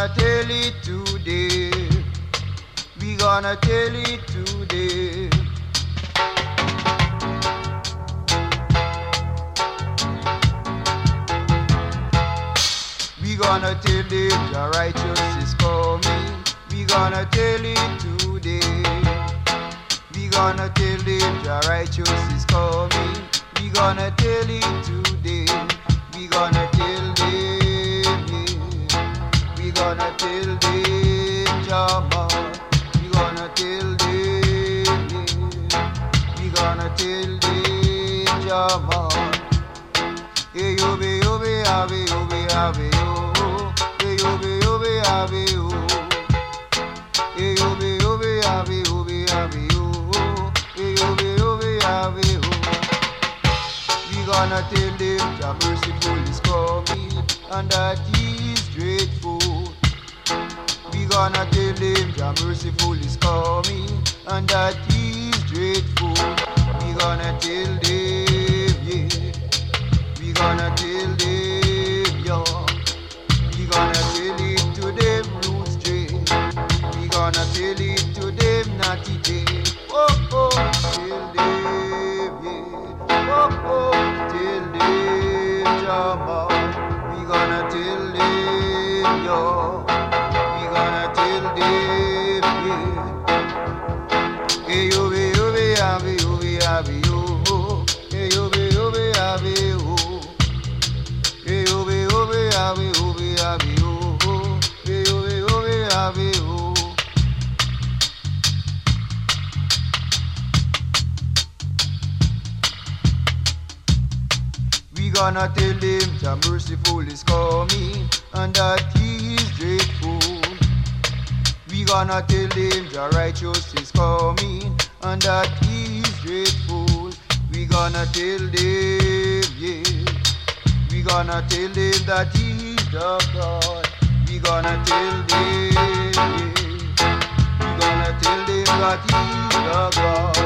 gonna tell it today. We gonna tell it today. We gonna tell them the righteous is coming. We gonna tell it today. We gonna tell them the righteous is coming. We gonna tell it today. Gonna tell them, Jama. We gonna tell them, yeah. We gonna tell them, Jama. Hey yo be yo be ave yo be ave yo. Hey yo be yo be ave yo. Hey yo be yo be ave yo be ave yo. Hey yo be yo be ave yo. We gonna tell them the merciful is coming and that he is dreadful. Gonna tell them the merciful is coming and that he is dreadful. We gonna tell them, yeah. We gonna tell them, yo. We gonna tell it to them roots straight. We gonna tell it to them naughty day. Oh oh, tell them, yeah. Oh oh, We gonna tell him the merciful is coming and that he is dreadful. We gonna tell him the righteous is coming and that he is dreadful. We gonna tell them, yeah. We gonna tell them that he is the God. We gonna tell them, yeah. We gonna tell them that he is the God.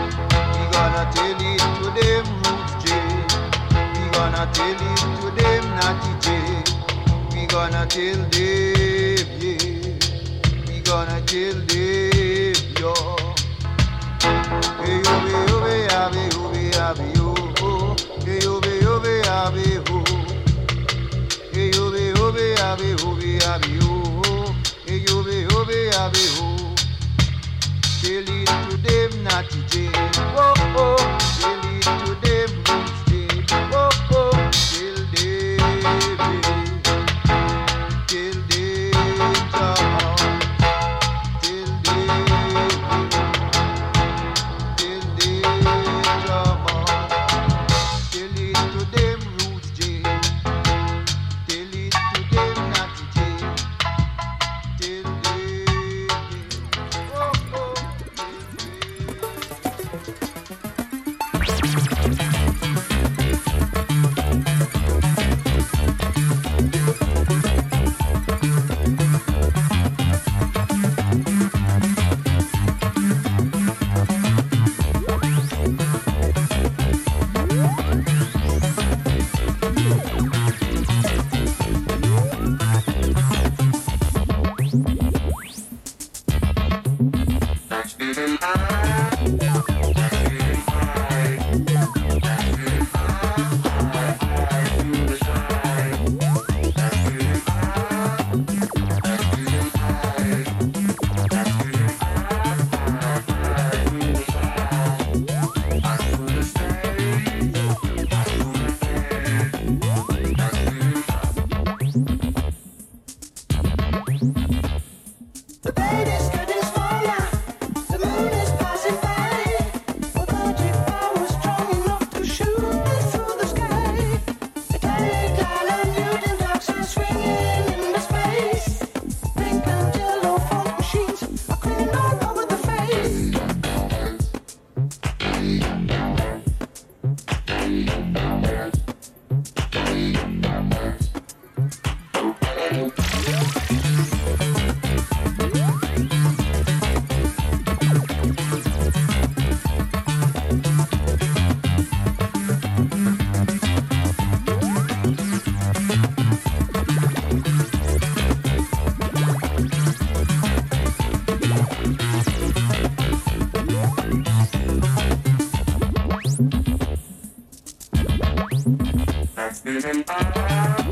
Gonna tell it to them naughty jail. We gonna tell them, yeah. We gonna kill them, yo. Hey, yo, be, yo, be, ah, be, yo, be, ah, be, yo. Hey, yo, be, yo, be, ah, be, yo. Hey, yo, be, yo, be, ah, be, yo, be, ah, be, yo. Hey, yo, be, yo, be, ah, be. Tell it to them, not jail. Oh, oh. Tell Mm-hmm.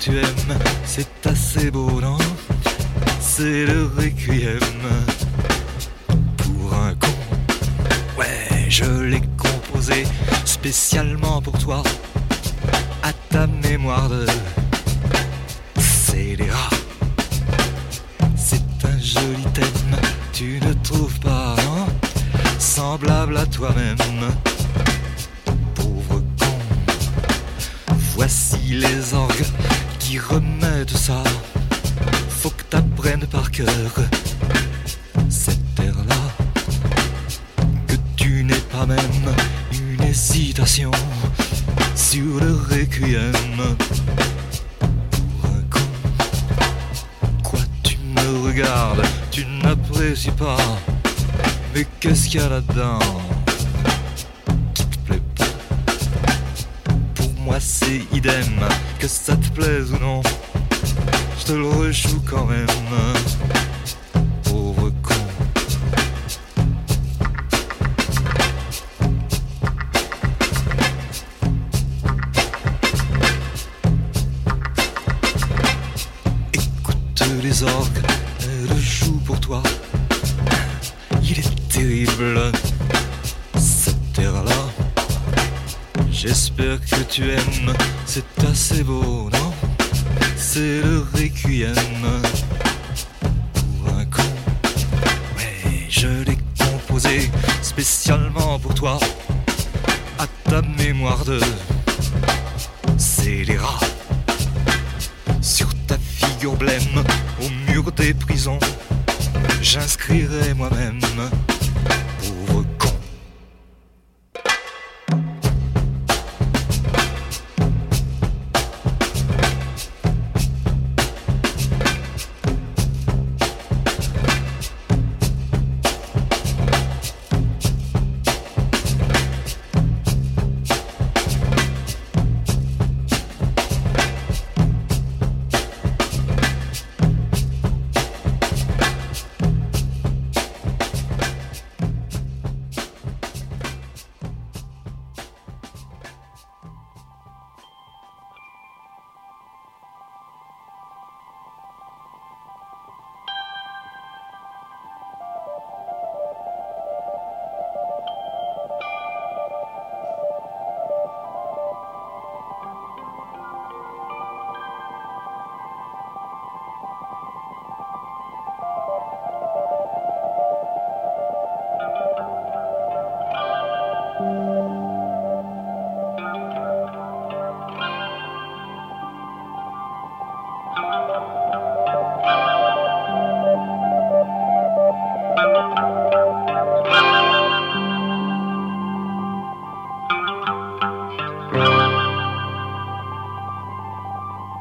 Tu aimes, c'est assez beau, non C'est le requiem pour un con. Ouais, je l'ai composé spécialement pour toi, à ta mémoire de scélérat. C'est un joli thème, tu ne trouves pas, non Semblable à toi-même, pauvre con. Voici les orgues qui remettent ça. Faut que t'apprennes par cœur cette terre-là. Que tu n'aies pas même une hésitation sur le requiem. Pour un con, quoi tu me regardes, tu n'apprécies pas. Mais qu'est-ce qu'il y a là-dedans qui te plaît pas? Pour moi c'est idem, que ça te plaise ou non, je te le rejoue quand même. J'espère que tu aimes, c'est assez beau, non? C'est le requiem pour un con. Ouais, je l'ai composé spécialement pour toi, à ta mémoire de scélérat. Sur ta figure blême, au mur des prisons, j'inscrirai moi-même.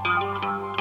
Música